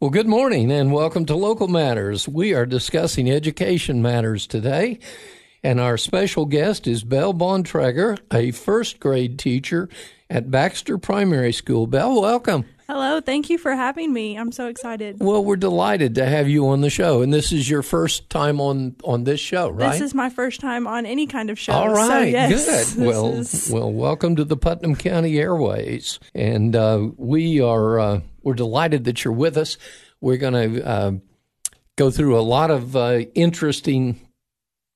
Well, good morning and welcome to Local Matters. We are discussing education matters today, and our special guest is Bell Bontrager, a first grade teacher at Baxter Primary School. Bell, welcome. Hello, thank you for having me. I'm so excited. Well, we're delighted to have you on the show, and this is your first time on on this show, right? This is my first time on any kind of show. All right, so yes, good. Well, is... well, welcome to the Putnam County Airways, and uh, we are uh, we're delighted that you're with us. We're going to uh, go through a lot of uh, interesting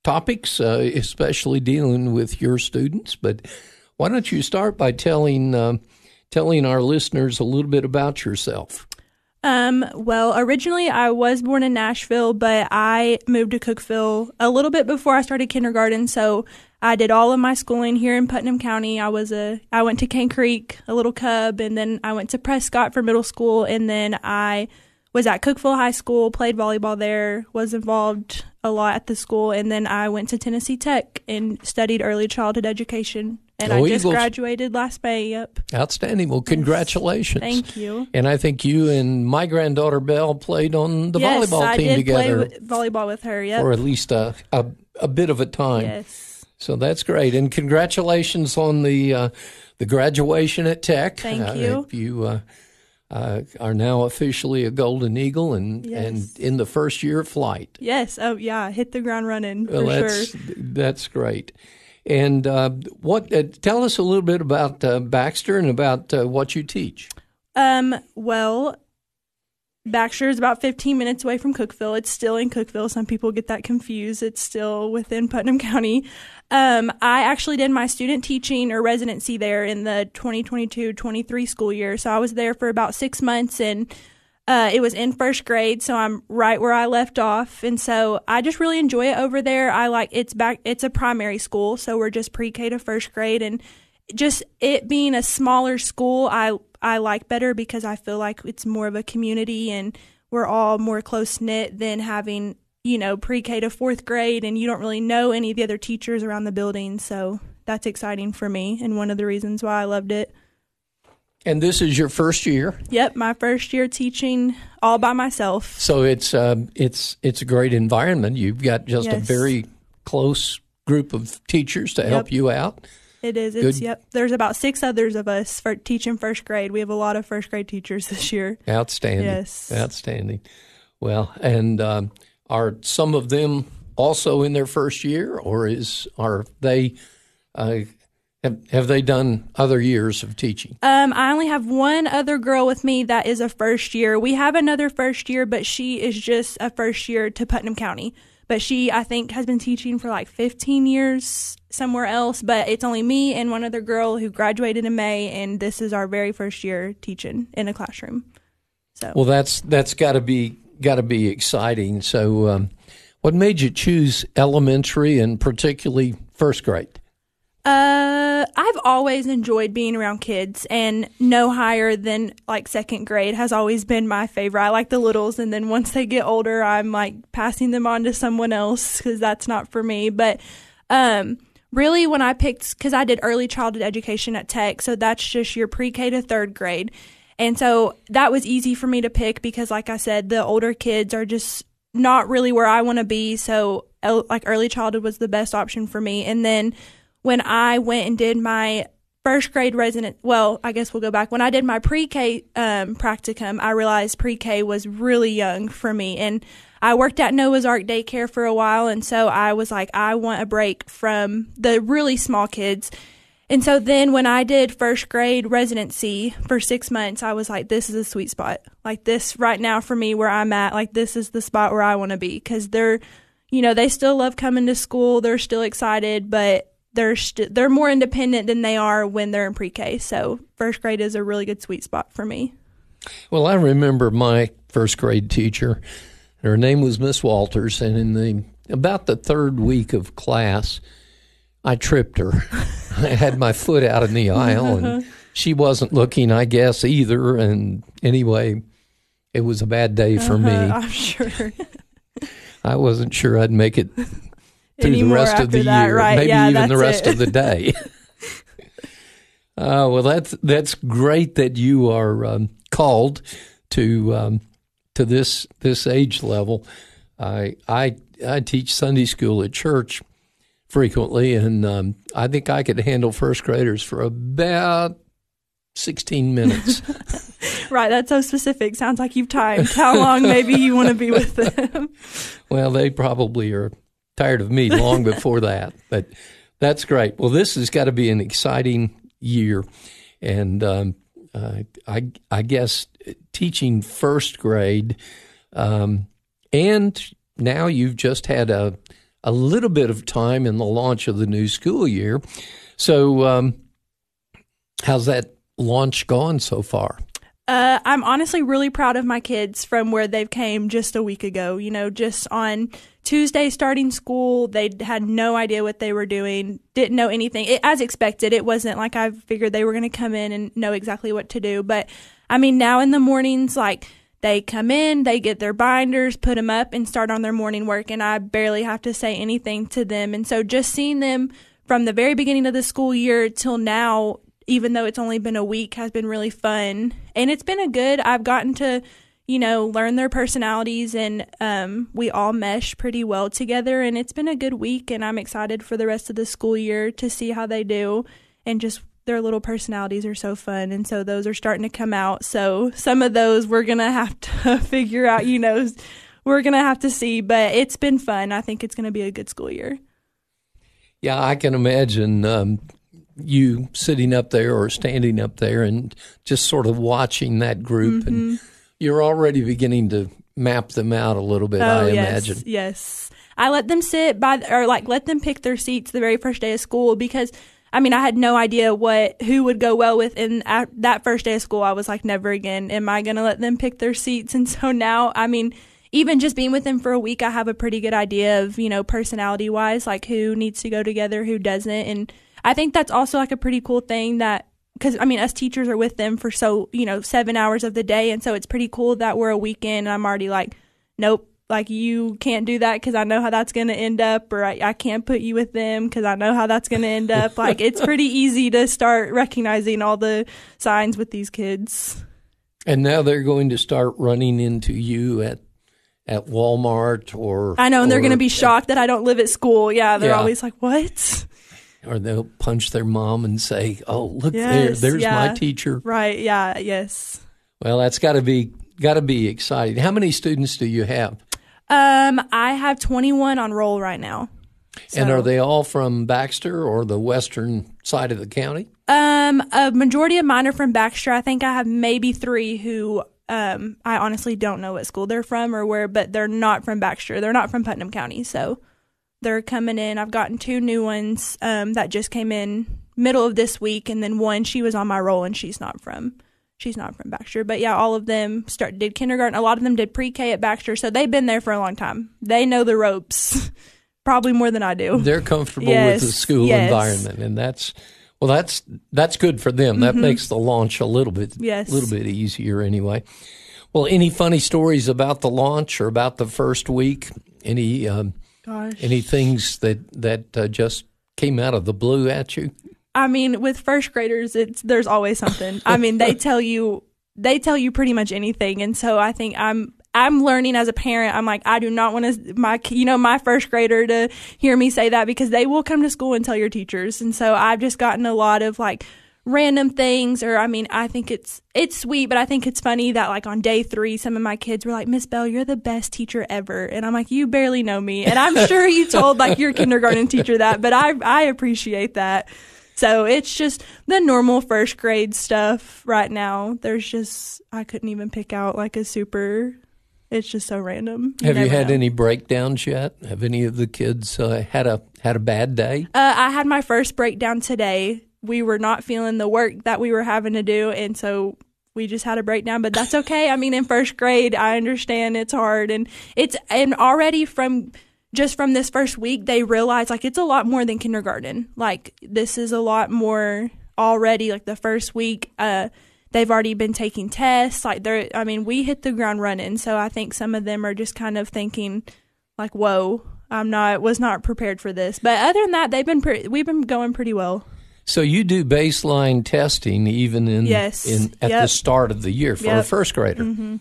topics, uh, especially dealing with your students. But why don't you start by telling uh, telling our listeners a little bit about yourself? Um, well, originally I was born in Nashville, but I moved to Cookeville a little bit before I started kindergarten. So I did all of my schooling here in Putnam County. I was a I went to Cane Creek, a little cub, and then I went to Prescott for middle school, and then I was at Cookeville High School, played volleyball there, was involved a lot at the school, and then I went to Tennessee Tech and studied early childhood education. And Go I just Eagles. graduated last May. Yep. Outstanding. Well, congratulations. Thank you. And I think you and my granddaughter Belle played on the yes, volleyball I team did together play volleyball with her. Yep. Or at least a, a a bit of a time. yes. So that's great, and congratulations on the uh, the graduation at Tech. Thank Uh, you. you uh, uh, are now officially a Golden Eagle, and Yes. and in the first year of flight. Yes. Oh, yeah. Hit the ground running Well, for that's sure. that's great. And uh, what? Uh, tell us a little bit about uh, Baxter and about uh, what you teach. Um. Well, Baxter is about 15 minutes away from Cookeville. It's still in Cookeville. Some people get that confused. It's still within Putnam County. Um, I actually did my student teaching or residency there in the 2022-23 school year. So I was there for about six months and uh, it was in first grade, so I'm right where I left off, and so I just really enjoy it over there. I like it's back. It's a primary school, so we're just pre-K to first grade, and just it being a smaller school, I I like better because I feel like it's more of a community, and we're all more close knit than having you know pre-K to fourth grade, and you don't really know any of the other teachers around the building. So that's exciting for me, and one of the reasons why I loved it. And this is your first year, Yep, my first year teaching all by myself. so it's uh, it's it's a great environment. You've got just a very close group of teachers to help you out. It is. It's Good. yep. There's about six others of us for teaching first grade. We have a lot of first grade teachers this year. Outstanding. Yes. Outstanding. Well, and um, are some of them also in their first year, or is are they uh, have have they done other years of teaching? Um, I only have one other girl with me that is a first year. We have another first year, but she is just a first year to Putnam County. But she, I think, has been teaching for like 15 years somewhere else. But it's only me and one other girl who graduated in May, and this is our very first year teaching in a classroom. So Well, that's that's got to be got to be exciting. So, um, what made you choose elementary and particularly first grade? Uh, I've always enjoyed being around kids, and no higher than like second grade has always been my favorite. I like the littles, and then once they get older, I'm like passing them on to someone else because that's not for me. But um, really, when I picked, because I did early childhood education at Tech, so that's just your pre K to third grade. And so that was easy for me to pick because, like I said, the older kids are just not really where I want to be. So, like, early childhood was the best option for me. And then when I went and did my first grade resident, well, I guess we'll go back. When I did my pre K um, practicum, I realized pre K was really young for me. And I worked at Noah's Ark daycare for a while. And so I was like, I want a break from the really small kids. And so then when I did first grade residency for six months, I was like, this is a sweet spot. Like this right now for me where I'm at, like this is the spot where I want to be because they're, you know, they still love coming to school. They're still excited, but they're st- they're more independent than they are when they're in pre-K. So first grade is a really good sweet spot for me. Well, I remember my first grade teacher. Her name was Miss Walters, and in the about the third week of class, I tripped her. I had my foot out in the aisle, and uh-huh. she wasn't looking, I guess, either. And anyway, it was a bad day for me. Uh-huh, I'm sure. I wasn't sure I'd make it through the rest of the that, year, right? maybe Yeah, even the rest it. of the day. uh, well, that's that's great that you are um, called to um, to this this age level. I I I teach Sunday school at church frequently, and um, I think I could handle first graders for about sixteen minutes. right, that's so specific. Sounds like you've timed how long maybe you want to be with them. well, they probably are tired of me long before that, but that's great. Well, this has got to be an exciting year, and um, uh, I I guess teaching first grade, um, and now you've just had a a little bit of time in the launch of the new school year. So, um, how's that launch gone so far? Uh, I'm honestly really proud of my kids from where they've came just a week ago. You know, just on Tuesday starting school, they had no idea what they were doing, didn't know anything. It, as expected, it wasn't like I figured they were going to come in and know exactly what to do. But I mean, now in the mornings, like they come in, they get their binders, put them up, and start on their morning work, and I barely have to say anything to them. And so just seeing them from the very beginning of the school year till now, even though it's only been a week, has been really fun. And it's been a good, I've gotten to, you know, learn their personalities, and um, we all mesh pretty well together. And it's been a good week, and I'm excited for the rest of the school year to see how they do and just their little personalities are so fun and so those are starting to come out so some of those we're gonna have to figure out you know we're gonna have to see but it's been fun i think it's gonna be a good school year yeah i can imagine um, you sitting up there or standing up there and just sort of watching that group mm-hmm. and you're already beginning to map them out a little bit oh, i yes, imagine yes i let them sit by or like let them pick their seats the very first day of school because I mean, I had no idea what who would go well with. And that first day of school, I was like, never again am I going to let them pick their seats. And so now, I mean, even just being with them for a week, I have a pretty good idea of you know personality wise, like who needs to go together, who doesn't. And I think that's also like a pretty cool thing that because I mean, us teachers are with them for so you know seven hours of the day, and so it's pretty cool that we're a weekend. And I'm already like, nope, like you can't do that because I know how that's going to end up, or I, I can't put you with them because I know how that's going to end up. like it's pretty easy to start recognizing all the signs with these kids. And now they're going to start running into you at at Walmart or I know, and they're going to be shocked that I don't live at school. Yeah, they're yeah. always like, "What?" Or they'll punch their mom and say, "Oh, look yes, there, there's yeah. my teacher." Right? Yeah. Yes. Well, that's got to be got to be exciting. How many students do you have? Um, I have 21 on roll right now. So. And are they all from Baxter or the western side of the county? Um, a majority of mine are from Baxter. I think I have maybe three who um, I honestly don't know what school they're from or where, but they're not from Baxter. They're not from Putnam County, so they're coming in. I've gotten two new ones um, that just came in middle of this week, and then one she was on my roll and she's not from she's not from Baxter, but yeah, all of them start did kindergarten. A lot of them did pre-K at Baxter, so they've been there for a long time. They know the ropes, probably more than I do. They're comfortable yes, with the school yes. environment, and that's well, that's that's good for them. That mm-hmm. makes the launch a little bit yes. a little bit easier anyway. Well, any funny stories about the launch or about the first week? Any um, Gosh. any things that that uh, just came out of the blue at you? I mean, with first graders, it's there's always something. I mean, they tell you they tell you pretty much anything, and so I think I'm I'm learning as a parent. I'm like, I do not want to my you know my first grader to hear me say that because they will come to school and tell your teachers, and so I've just gotten a lot of like random things or I mean I think it's it's sweet but I think it's funny that like on day 3 some of my kids were like Miss Bell you're the best teacher ever and I'm like you barely know me and I'm sure you told like your kindergarten teacher that but I I appreciate that so it's just the normal first grade stuff right now. There's just, I couldn't even pick out like a super, it's just so random. You Have you had know. any breakdowns yet? Have any of the kids uh, had a had a bad day? Uh, I had my first breakdown today. We were not feeling the work that we were having to do, and so we just had a breakdown, but that's okay. I mean, in first grade, I understand it's hard, and it's and already from just from this first week, they realize like it's a lot more than kindergarten. Like this is a lot more already. Like the first week, uh, they've already been taking tests. Like they're, I mean, we hit the ground running. So I think some of them are just kind of thinking, like, "Whoa, I'm not was not prepared for this." But other than that, they've been pre- we've been going pretty well. So you do baseline testing even in yes. in at yep. the start of the year for yep. a first grader. Mm-hmm.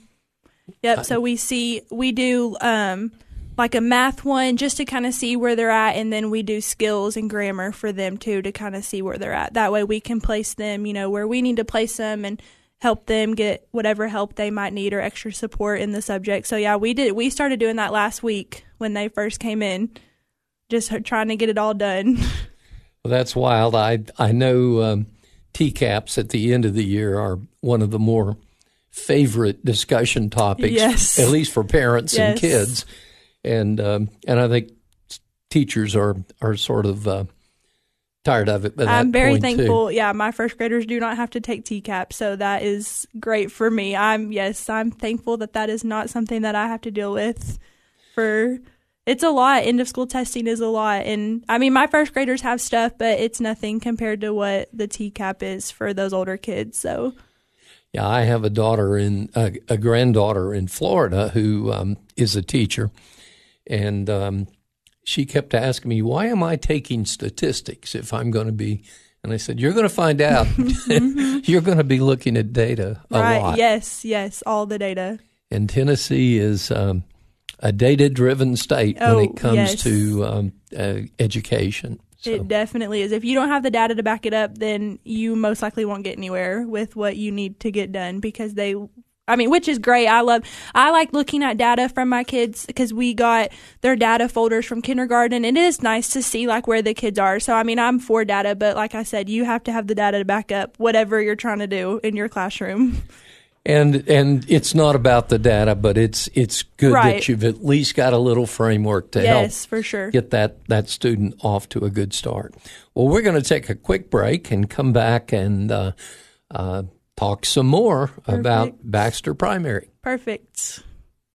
Yep. So we see we do um, like a math one just to kind of see where they're at, and then we do skills and grammar for them too to kind of see where they're at. That way we can place them, you know, where we need to place them and help them get whatever help they might need or extra support in the subject. So yeah, we did. We started doing that last week when they first came in, just trying to get it all done. Well, that's wild. I I know um, TCAPs at the end of the year are one of the more favorite discussion topics, Yes. at least for parents and kids, and um, and I think teachers are are sort of uh, tired of it. That I'm very point, too. thankful. Yeah, my first graders do not have to take TCAP, so that is great for me. I'm yes, I'm thankful that that is not something that I have to deal with. For it's a lot. End of school testing is a lot, and I mean my first graders have stuff, but it's nothing compared to what the TCAP is for those older kids. So Yeah, I have a daughter in a, a granddaughter in Florida who um, is a teacher, and um, she kept asking me, "Why am I taking statistics if I'm going to be?" And I said, "You're going to find out. You're going to be looking at data a right, lot." yes, yes, all the data. And Tennessee is um, a data-driven state when Oh, it comes yes. to um, uh, education. So, It definitely is. If you don't have the data to back it up, then you most likely won't get anywhere with what you need to get done because they I mean, which is great. I love I like looking at data from my kids because we got their data folders from kindergarten and it is nice to see like where the kids are. So I mean, I'm for data, but like I said, you have to have the data to back up whatever you're trying to do in your classroom. and and it's not about the data, but it's it's good Right. that you've at least got a little framework to help yes, for sure. get that, that student off to a good start. Well, we're going to take a quick break and come back and uh, uh, talk some more about Baxter Primary. Perfect.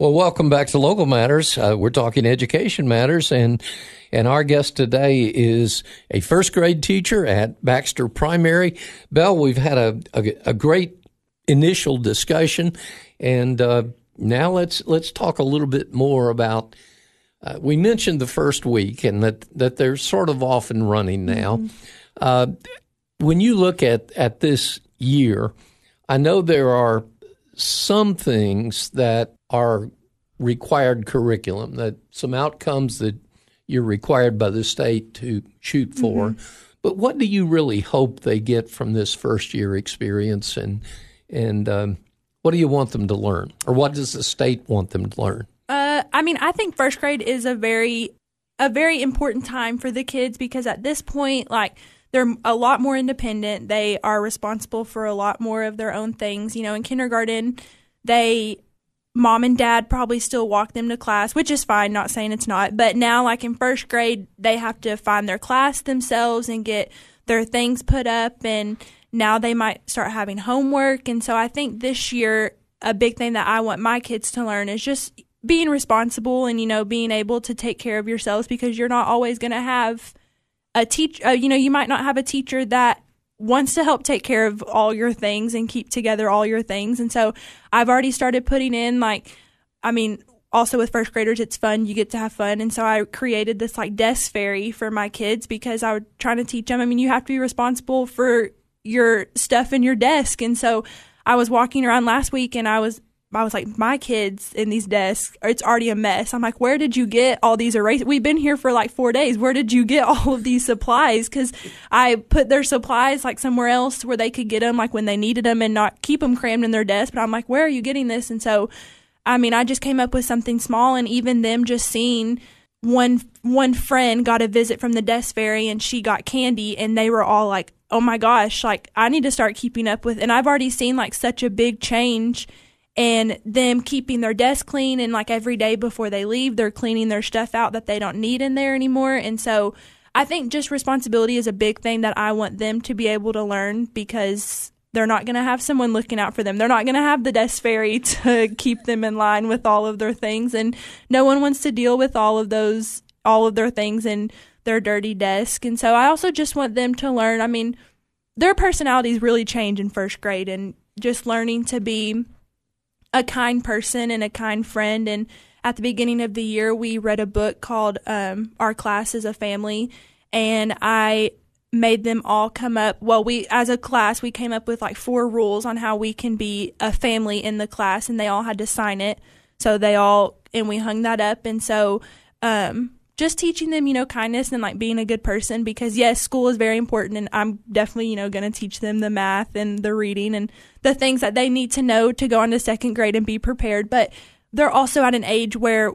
Well, welcome back to Local Matters. Uh, we're talking education matters, and and our guest today is a first grade teacher at Baxter Primary. Bell, we've had a a, a great initial discussion, and uh, now let's let's talk a little bit more about. Uh, we mentioned the first week, and that that they're sort of off and running now. Uh, when you look at at this year, I know there are some things that are required curriculum, that some outcomes that you're required by the state to shoot for. But what do you really hope they get from this first year experience, and and um, what do you want them to learn, or what does the state want them to learn? Uh, I mean, I think first grade is a very a very important time for the kids because at this point, like they're a lot more independent. They are responsible for a lot more of their own things. You know, in kindergarten, they mom and dad probably still walk them to class, which is fine, not saying it's not. But now, like in first grade, they have to find their class themselves and get their things put up. And now they might start having homework. And so I think this year, a big thing that I want my kids to learn is just being responsible and, you know, being able to take care of yourselves because you're not always going to have a teacher, uh, you know, you might not have a teacher that wants to help take care of all your things and keep together all your things. And so I've already started putting in like, I mean, also with first graders, it's fun. You get to have fun. And so I created this like desk fairy for my kids because I was trying to teach them. I mean, you have to be responsible for your stuff in your desk. And so I was walking around last week and I was I was like, my kids in these desks, it's already a mess. I'm like, where did you get all these erasers? We've been here for like four days. Where did you get all of these supplies? Because I put their supplies like somewhere else where they could get them, like when they needed them, and not keep them crammed in their desk. But I'm like, where are you getting this? And so, I mean, I just came up with something small, and even them just seeing one one friend got a visit from the desk fairy, and she got candy, and they were all like, oh my gosh, like I need to start keeping up with. And I've already seen like such a big change and them keeping their desk clean and like every day before they leave they're cleaning their stuff out that they don't need in there anymore. And so i think just responsibility is a big thing that i want them to be able to learn because they're not going to have someone looking out for them. They're not going to have the desk fairy to keep them in line with all of their things. And no one wants to deal with all of those all of their things in their dirty desk. And so i also just want them to learn i mean their personalities really change in first grade and just learning to be a kind person and a kind friend. And at the beginning of the year, we read a book called um, Our Class is a Family. And I made them all come up. Well, we, as a class, we came up with like four rules on how we can be a family in the class, and they all had to sign it. So they all, and we hung that up. And so, um, just teaching them, you know, kindness and like being a good person because yes, school is very important and I'm definitely, you know, going to teach them the math and the reading and the things that they need to know to go on to second grade and be prepared. But they're also at an age where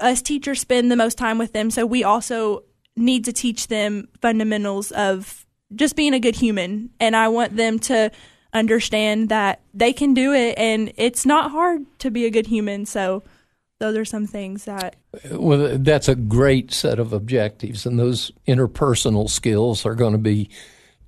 us teachers spend the most time with them. So we also need to teach them fundamentals of just being a good human. And I want them to understand that they can do it and it's not hard to be a good human. So, those are some things that well that's a great set of objectives and those interpersonal skills are going to be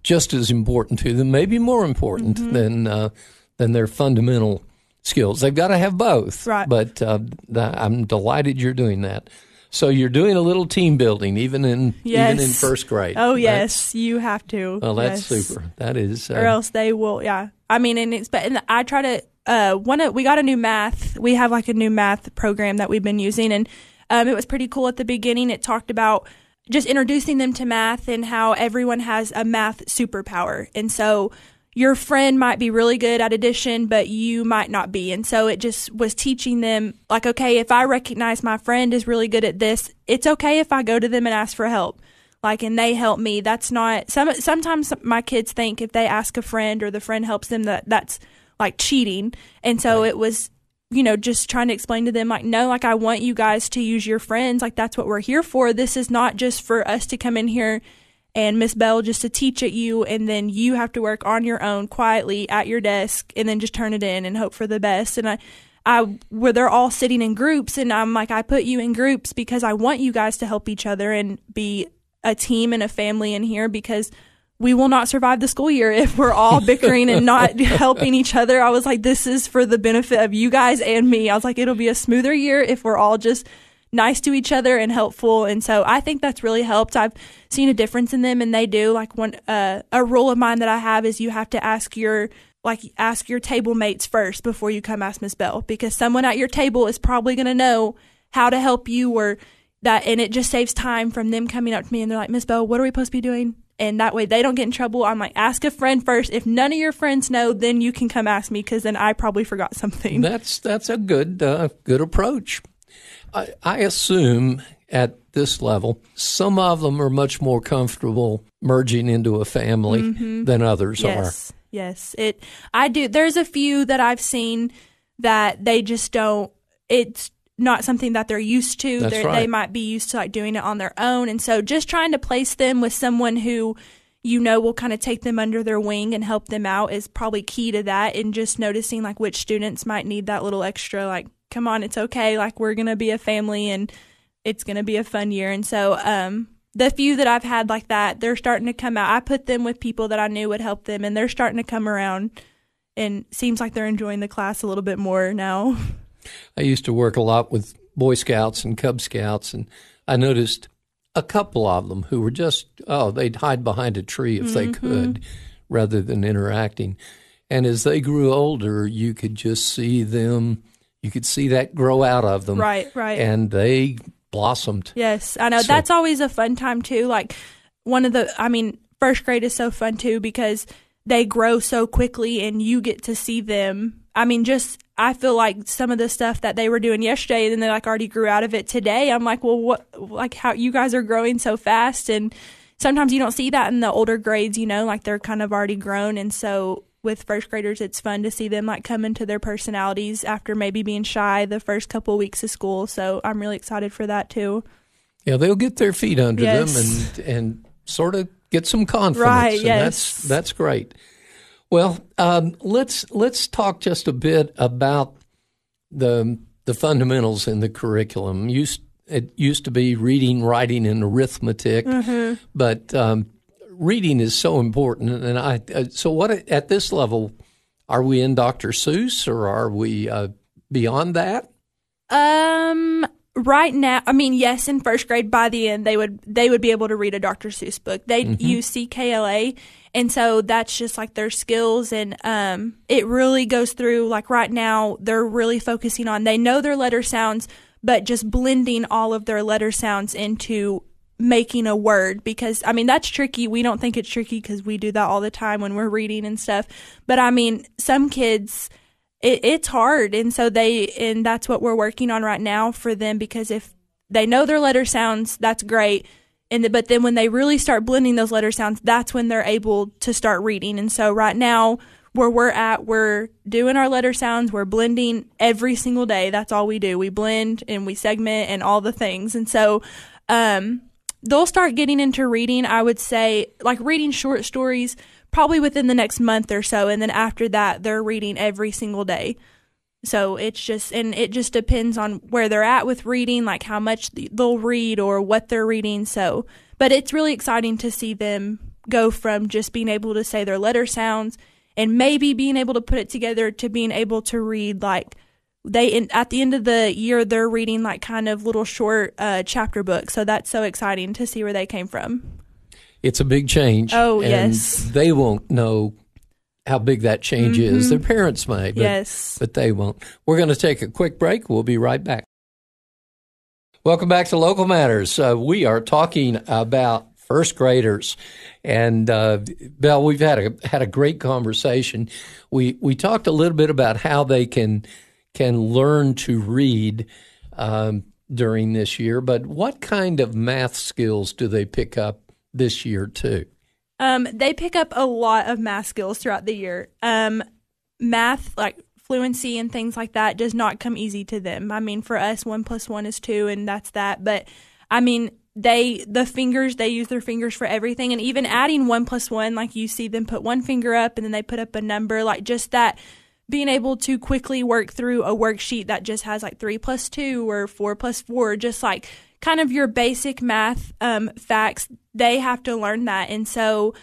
just as important to them maybe more important mm-hmm. than uh, than their fundamental skills. They've got to have both right. but uh, i'm delighted you're doing that. So you're doing a little team building even in yes. even in first grade oh yes you have to. Well that's yes. super. That is uh, or else they will yeah. I mean and it's but and i try to uh, one of, we got a new math. We have like a new math program that we've been using, and um, it was pretty cool at the beginning. It talked about just introducing them to math and how everyone has a math superpower, and so your friend might be really good at addition, but you might not be. And so it just was teaching them, like, okay, if I recognize my friend is really good at this, it's okay if I go to them and ask for help. Like, and they help me. That's not, some, sometimes my kids think if they ask a friend or the friend helps them, that that's like cheating. And so right. it was, you know, just trying to explain to them, like, no, like, I want you guys to use your friends. Like, that's what we're here for. This is not just for us to come in here and Miss Bell just to teach at you, and then you have to work on your own quietly at your desk and then just turn it in and hope for the best. And I, I where they're all sitting in groups, and I'm like, I put you in groups because I want you guys to help each other and be a team and a family in here because we will not survive the school year if we're all bickering and not helping each other. I was like, this is for the benefit of you guys and me. I was like, it'll be a smoother year if we're all just nice to each other and helpful. And so I think that's really helped. I've seen a difference in them and they do. Like one, uh, a rule of mine that I have is you have to ask your, like ask your table mates first before you come ask Miss Bell because someone at your table is probably going to know how to help you or that, and it just saves time from them coming up to me and they're like, Miss Bell, what are we supposed to be doing? And that way they don't get in trouble. I'm like, ask a friend first. If none of your friends know, then you can come ask me because then I probably forgot something. That's that's a good uh, good approach. I, I assume at this level, some of them are much more comfortable merging into a family mm-hmm. than others yes. are. Yes, it. I do. There's a few that I've seen that they just don't. It's not something that they're used to. They're, right. They might be used to like doing it on their own, and so just trying to place them with someone who you know will kind of take them under their wing and help them out is probably key to that. And just noticing like which students might need that little extra, like, come on, it's okay. Like we're gonna be a family and it's gonna be a fun year. And so, um, the few that I've had like that, they're starting to come out. I put them with people that I knew would help them, and they're starting to come around. And seems like they're enjoying the class a little bit more now. I used to work a lot with Boy Scouts and Cub Scouts, and I noticed a couple of them who were just, oh, they'd hide behind a tree if mm-hmm. they could rather than interacting. And as they grew older, you could just see them, you could see that grow out of them. Right, right. And they blossomed. Yes, I know. So, That's always a fun time, too. Like, one of the, I mean, first grade is so fun, too, because they grow so quickly and you get to see them. I mean, just I feel like some of the stuff that they were doing yesterday and then they like already grew out of it today. I'm like, well, what, like how you guys are growing so fast. And sometimes you don't see that in the older grades, you know, like they're kind of already grown. And so with first graders, it's fun to see them like come into their personalities after maybe being shy the first couple of weeks of school. So I'm really excited for that too. Yeah, they'll get their feet under Yes. them and and sort of get some confidence. Right, and yes. That's that's great. Well, um, let's let's talk just a bit about the the fundamentals in the curriculum. Used it used to be reading, writing, and arithmetic, but um, reading is so important. And I uh, so what at this level are we in Dr. Seuss or are we uh, beyond that? Um, right now, I mean, yes, in first grade, by the end, they would they would be able to read a Dr. Seuss book. They use CKLA, and so that's just like their skills, and um, it really goes through. Like right now, they're really focusing on they know their letter sounds, but just blending all of their letter sounds into making a word because I mean that's tricky. We don't think it's tricky because we do that all the time when we're reading and stuff. But I mean, some kids it, it's hard. And so they and that's what we're working on right now for them because if they know their letter sounds that's great. And the, but then when they really start blending those letter sounds that's when they're able to start reading. And so right now where we're at we're doing our letter sounds. We're blending every single day. That's all we do. We blend and we segment and all the things. And so um they'll start getting into reading i would say like reading short stories probably within the next month or so and then after that they're reading every single day. So it's just and it just depends on where they're at with reading like how much they'll read or what they're reading. So but it's really exciting to see them go from just being able to say their letter sounds and maybe being able to put it together to being able to read like they in, at the end of the year they're reading like kind of little short uh, chapter books. So that's so exciting to see where they came from It's a big change. Oh, and yes. They won't know how big that change is. Their parents may, but, Yes. but they won't. We're going to take a quick break. We'll be right back. Welcome back to Local Matters. Uh, we are talking about first graders, and uh, Bell, we've had a had a great conversation. We we talked a little bit about how they can can learn to read um, during this year, but what kind of math skills do they pick up this year too? Um, they pick up a lot of math skills throughout the year. Um, math, like fluency and things like that, does not come easy to them. I mean, for us, one plus one is two, and that's that. But I mean, they the fingers they use their fingers for everything, and even adding one plus one, like you see them put one finger up and then they put up a number, like just that. Being able to quickly work through a worksheet that just has like three plus two or four plus four, just like kind of your basic math um, facts, they have to learn that. And so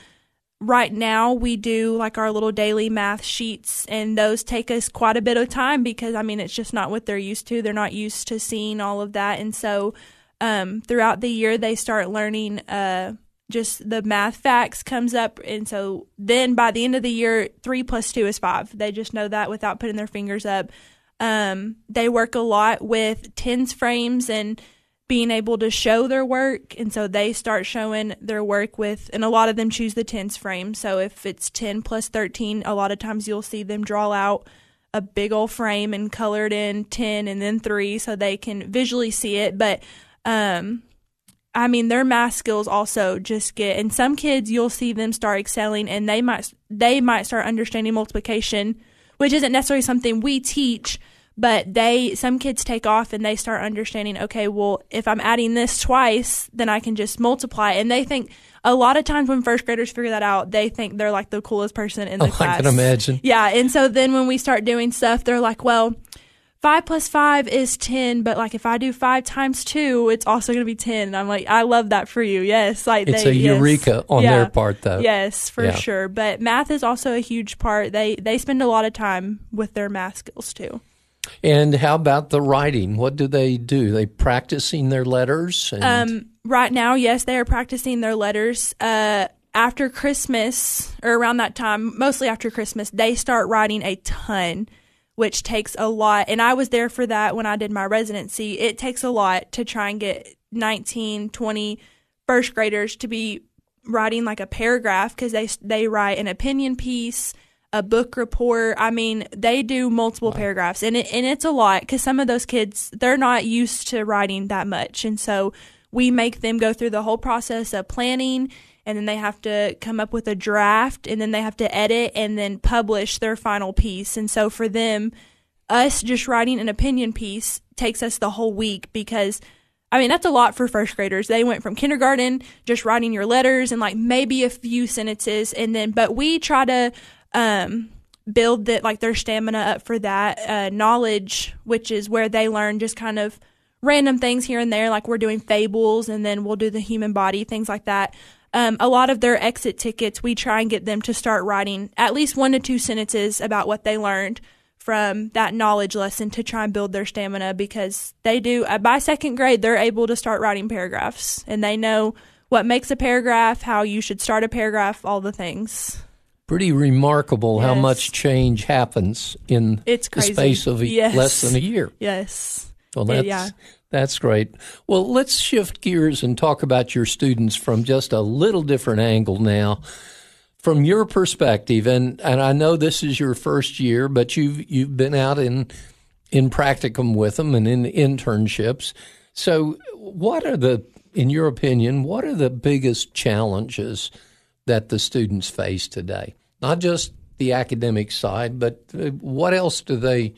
right now we do like our little daily math sheets and those take us quite a bit of time because I mean it's just not what they're used to. They're not used to seeing all of that. And so um, throughout the year they start learning uh, just the math facts comes up and so then by the end of the year three plus two is five. They just know that without putting their fingers up. Um, they work a lot with tens frames and being able to show their work and so they start showing their work with and a lot of them choose the tens frame. So if it's 10 plus 13 a lot of times you'll see them draw out a big old frame and colored in 10 and then 3 so they can visually see it. But um I mean their math skills also just get and some kids you'll see them start excelling and they might they might start understanding multiplication which isn't necessarily something we teach but they some kids take off and they start understanding okay well if i'm adding this twice then i can just multiply and they think a lot of times when first graders figure that out they think they're like the coolest person in oh, the Oh, class I can imagine. yeah and so then when we start doing stuff they're like well five plus five is 10 but like if i do five times two it's also going to be 10 and i'm like i love that for you yes like It's they, a yes. eureka on Yeah. their part, though. yes for Yeah. sure but math is also a huge part they they spend a lot of time with their math skills too And how about the writing? What do they do? They practicing their letters? Um, right now, yes, they are practicing their letters. Uh, after Christmas, or around that time, mostly after Christmas, they start writing a ton, which takes a lot. And I was there for that when I did my residency. It takes a lot to try and get 19, 20 first graders to be writing like a paragraph because they they write an opinion piece, a book report. I mean, they do multiple wow. paragraphs, and it, and it's a lot because some of those kids they're not used to writing that much, and so we make them go through the whole process of planning, and then they have to come up with a draft, and then they have to edit and then publish their final piece. And so for them, us just writing an opinion piece takes us the whole week because. I mean, that's a lot for first graders. They went from kindergarten, just writing your letters and like maybe a few sentences. And then, but we try to um, build that like their stamina up for that uh, knowledge, which is where they learn just kind of random things here and there, like we're doing fables, and then we'll do the human body, things like that. Um, a lot of their exit tickets, we try and get them to start writing at least one to two sentences about what they learned from that knowledge lesson to try and build their stamina because they do uh, by second grade they're able to start writing paragraphs and they know what makes a paragraph how you should start a paragraph all the things pretty remarkable yes. how much change happens in it's the space of a, yes. less than a year. Yes. Well, that's yeah. that's great. Well, let's shift gears and talk about your students from just a little different angle now. From your perspective, and, and I know this is your first year, but you've you've been out in in practicum with them and in internships. So, what are the, in your opinion, what are the biggest challenges that the students face today? Not just the academic side, but uh, what else do they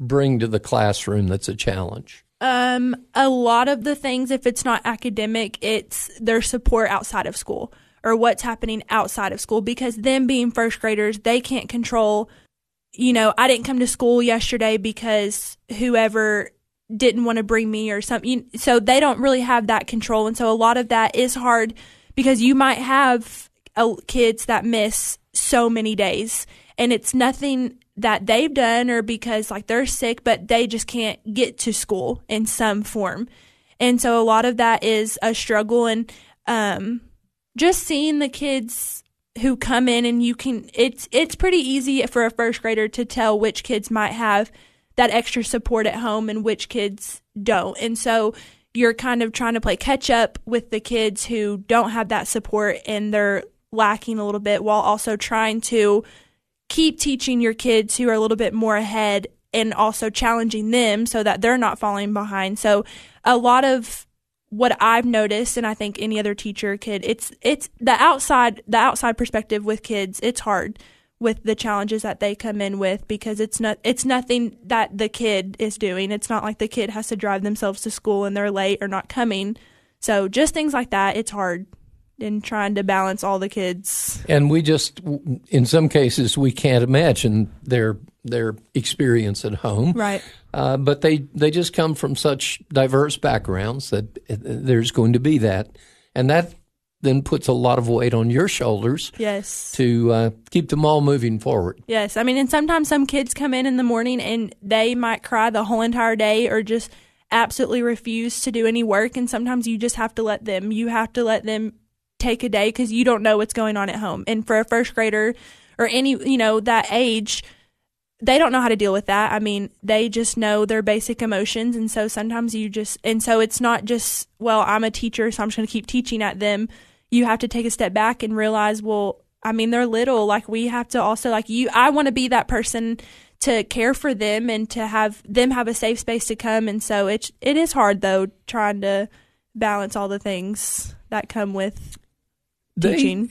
bring to the classroom that's a challenge? Um, a lot of the things, if it's not academic, it's their support outside of school or what's happening outside of school because them being first graders, they can't control, you know, I didn't come to school yesterday because whoever didn't want to bring me or something. So they don't really have that control. And so a lot of that is hard because you might have kids that miss so many days. And it's nothing that they've done or because like they're sick but they just can't get to school in some form. And so a lot of that is a struggle. And um, just seeing the kids who come in and you can it's it's pretty easy for a first grader to tell which kids might have that extra support at home and which kids don't. And so you're kind of trying to play catch up with the kids who don't have that support and they're lacking a little bit while also trying to keep teaching your kids who are a little bit more ahead and also challenging them so that they're not falling behind. So a lot of what I've noticed and I think any other teacher could it's it's the outside the outside perspective with kids it's hard with the challenges that they come in with because it's not it's nothing that the kid is doing. It's not like the kid has to drive themselves to school and they're late or not coming. So just things like that, it's hard in trying to balance all the kids. And we just, in some cases, we can't imagine their their experience at home. Right. Uh, but they they just come from such diverse backgrounds that there's going to be that, and that then puts a lot of weight on your shoulders. Yes. To uh, keep them all moving forward. Yes, I mean, and sometimes some kids come in in the morning and they might cry the whole entire day or just absolutely refuse to do any work and sometimes you just have to let them you have to let them take a day because you don't know what's going on at home. And for a first grader or any, you know, that age, they don't know how to deal with that. I mean, they just know their basic emotions. And so sometimes you just, and so it's not just, well, I'm a teacher, so I'm just going to keep teaching at them. You have to take a step back and realize, well, I mean, they're little. Like, we have to also, like, you, I want to be that person to care for them and to have them have a safe space to come. And so it's, it is hard, though, trying to balance all the things that come with teaching.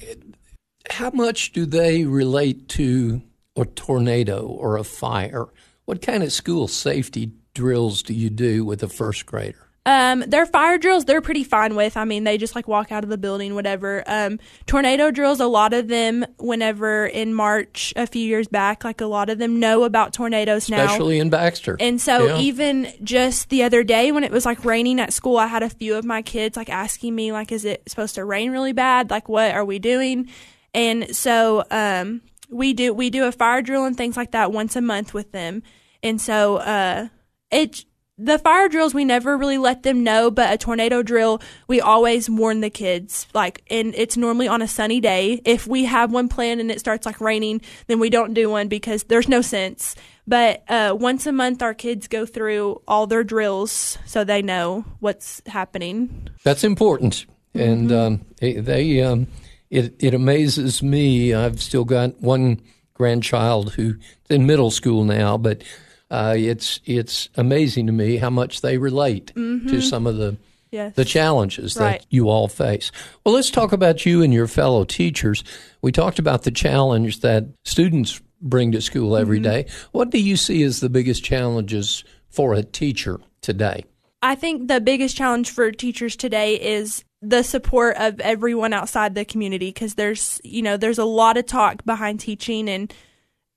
how much do they relate to a tornado or a fire? What kind of school safety drills do you do with a first grader? Um, their fire drills, they're pretty fine with. I mean, they just like walk out of the building, whatever. Um, tornado drills, a lot of them, whenever in March a few years back, like a lot of them know about tornadoes now. Especially in Baxter. And so yeah. even just the other day when it was like raining at school, I had a few of my kids like asking me, like, is it supposed to rain really bad? Like, what are we doing? And so, um, we do, we do a fire drill and things like that once a month with them. And so, uh, it, the fire drills we never really let them know but a tornado drill we always warn the kids like and it's normally on a sunny day. If we have one planned and it starts like raining then we don't do one because there's no sense. But uh, once a month our kids go through all their drills so they know what's happening. That's important. And mm-hmm. um, they um, it, it amazes me. I've still got one grandchild who's in middle school now, but uh, it's it's amazing to me how much they relate to some of the Yes. the challenges Right. that you all face. Well, let's talk about you and your fellow teachers. We talked about the challenge that students bring to school every Mm-hmm. day. What do you see as the biggest challenges for a teacher today? I think the biggest challenge for teachers today is the support of everyone outside the community because there's you know there's a lot of talk behind teaching and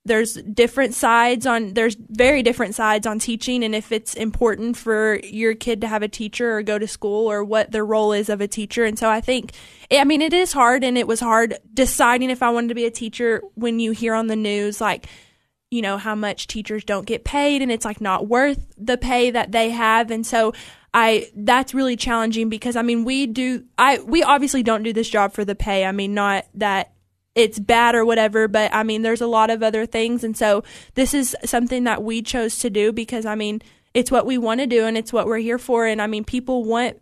there's different sides on there's very different sides on teaching and if it's important for your kid to have a teacher or go to school or what the role is of a teacher. And so i think i mean it is hard and it was hard deciding if i wanted to be a teacher when you hear on the news like you know how much teachers don't get paid and it's like not worth the pay that they have. And so i that's really challenging because i mean we do i we obviously don't do this job for the pay. I mean not that it's bad or whatever but i mean there's a lot of other things. And so this is something that we chose to do because i mean it's what we want to do and it's what we're here for. And i mean people want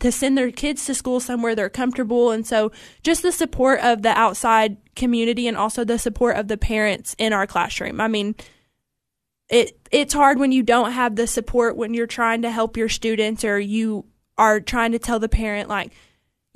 to send their kids to school somewhere they're comfortable. And so just the support of the outside community and also the support of the parents in our classroom. I mean it it's hard when you don't have the support when you're trying to help your students or you are trying to tell the parent like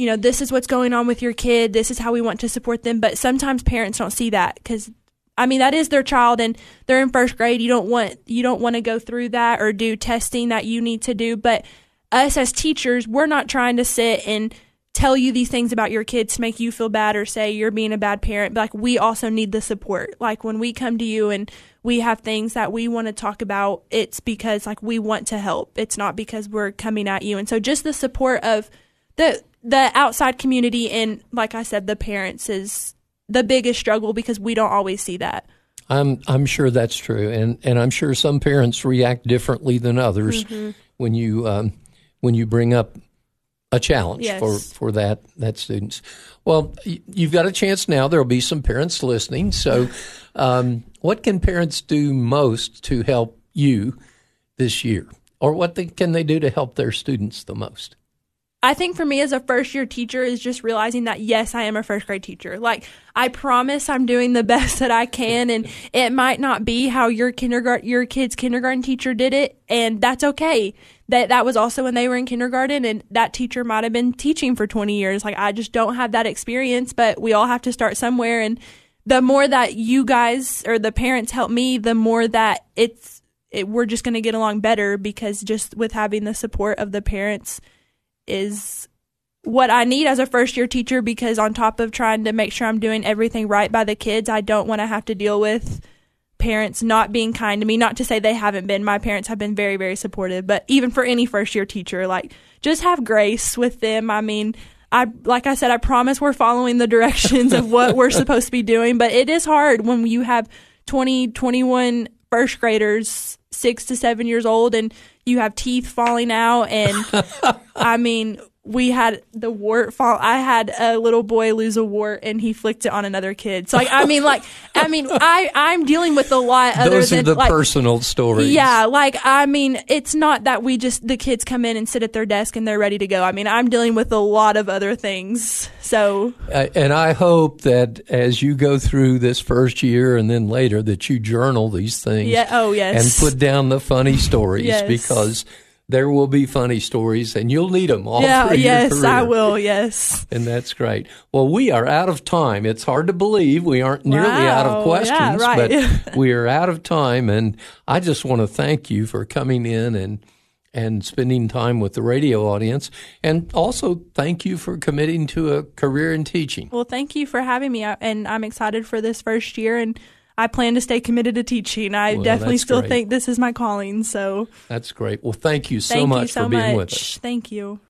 you know this is what's going on with your kid. This is how we want to support them. But sometimes parents don't see that because i mean that is their child and they're in first grade. You don't want you don't want to go through that or do testing that you need to do. But us as teachers we're not trying to sit and tell you these things about your kids to make you feel bad or say you're being a bad parent. But like we also need the support. Like when we come to you and we have things that we want to talk about it's because like we want to help. It's not because we're coming at you. And so just the support of the the outside community and like i said the parents is the biggest struggle because we don't always see that I'm I'm sure that's true, and and I'm sure some parents react differently than others Mm-hmm. when you um, when you bring up a challenge Yes. for for that that students. Well, you've got a chance now. There'll be some parents listening. So, um, what can parents do most to help you this year, or what they, can they do to help their students the most? I think for me as a first year teacher is just realizing that yes, I am a first grade teacher. Like I promise I'm doing the best that I can and it might not be how your kindergarten your kid's kindergarten teacher did it and that's okay. That that was also when they were in kindergarten and that teacher might have been teaching for 20 years. Like I just don't have that experience, but we all have to start somewhere and the more that you guys or the parents help me, the more that it's it, we're just going to get along better because just with having the support of the parents is what I need as a first year teacher because on top of trying to make sure I'm doing everything right by the kids, I don't want to have to deal with parents not being kind to me. Not to say they haven't been. My parents have been very, very supportive, but even for any first year teacher, like just have grace with them. I mean, I like I said, I promise we're following the directions of what we're supposed to be doing, but it is hard when you have 20, 21 first graders, six to seven years old, and you have teeth falling out. And I mean, we had the wart fall. I had a little boy lose a wart, and he flicked it on another kid. So, like, I mean, like, I mean, I I'm dealing with a lot of other Those than are the like, personal stories. yeah, like I mean, it's not that we just the kids come in and sit at their desk and they're ready to go. I mean, I'm dealing with a lot of other things. So Uh, and I hope that as you go through this first year and then later that you journal these things. Yeah, oh, yes. And put down the funny stories Yes. because there will be funny stories and you'll need them all yeah, through yes. I will. Yes. And that's great. Well, we are out of time. It's hard to believe we aren't nearly out of Wow. Yeah, questions, right. but we are out of time. And I just want to thank you for coming in and and spending time with the radio audience, and also thank you for committing to a career in teaching. Well, thank you for having me, and I'm excited for this first year, and I plan to stay committed to teaching. I Well, definitely still great. think this is my calling. So That's great. Well, thank you so thank much you so for being much. with us. Thank you.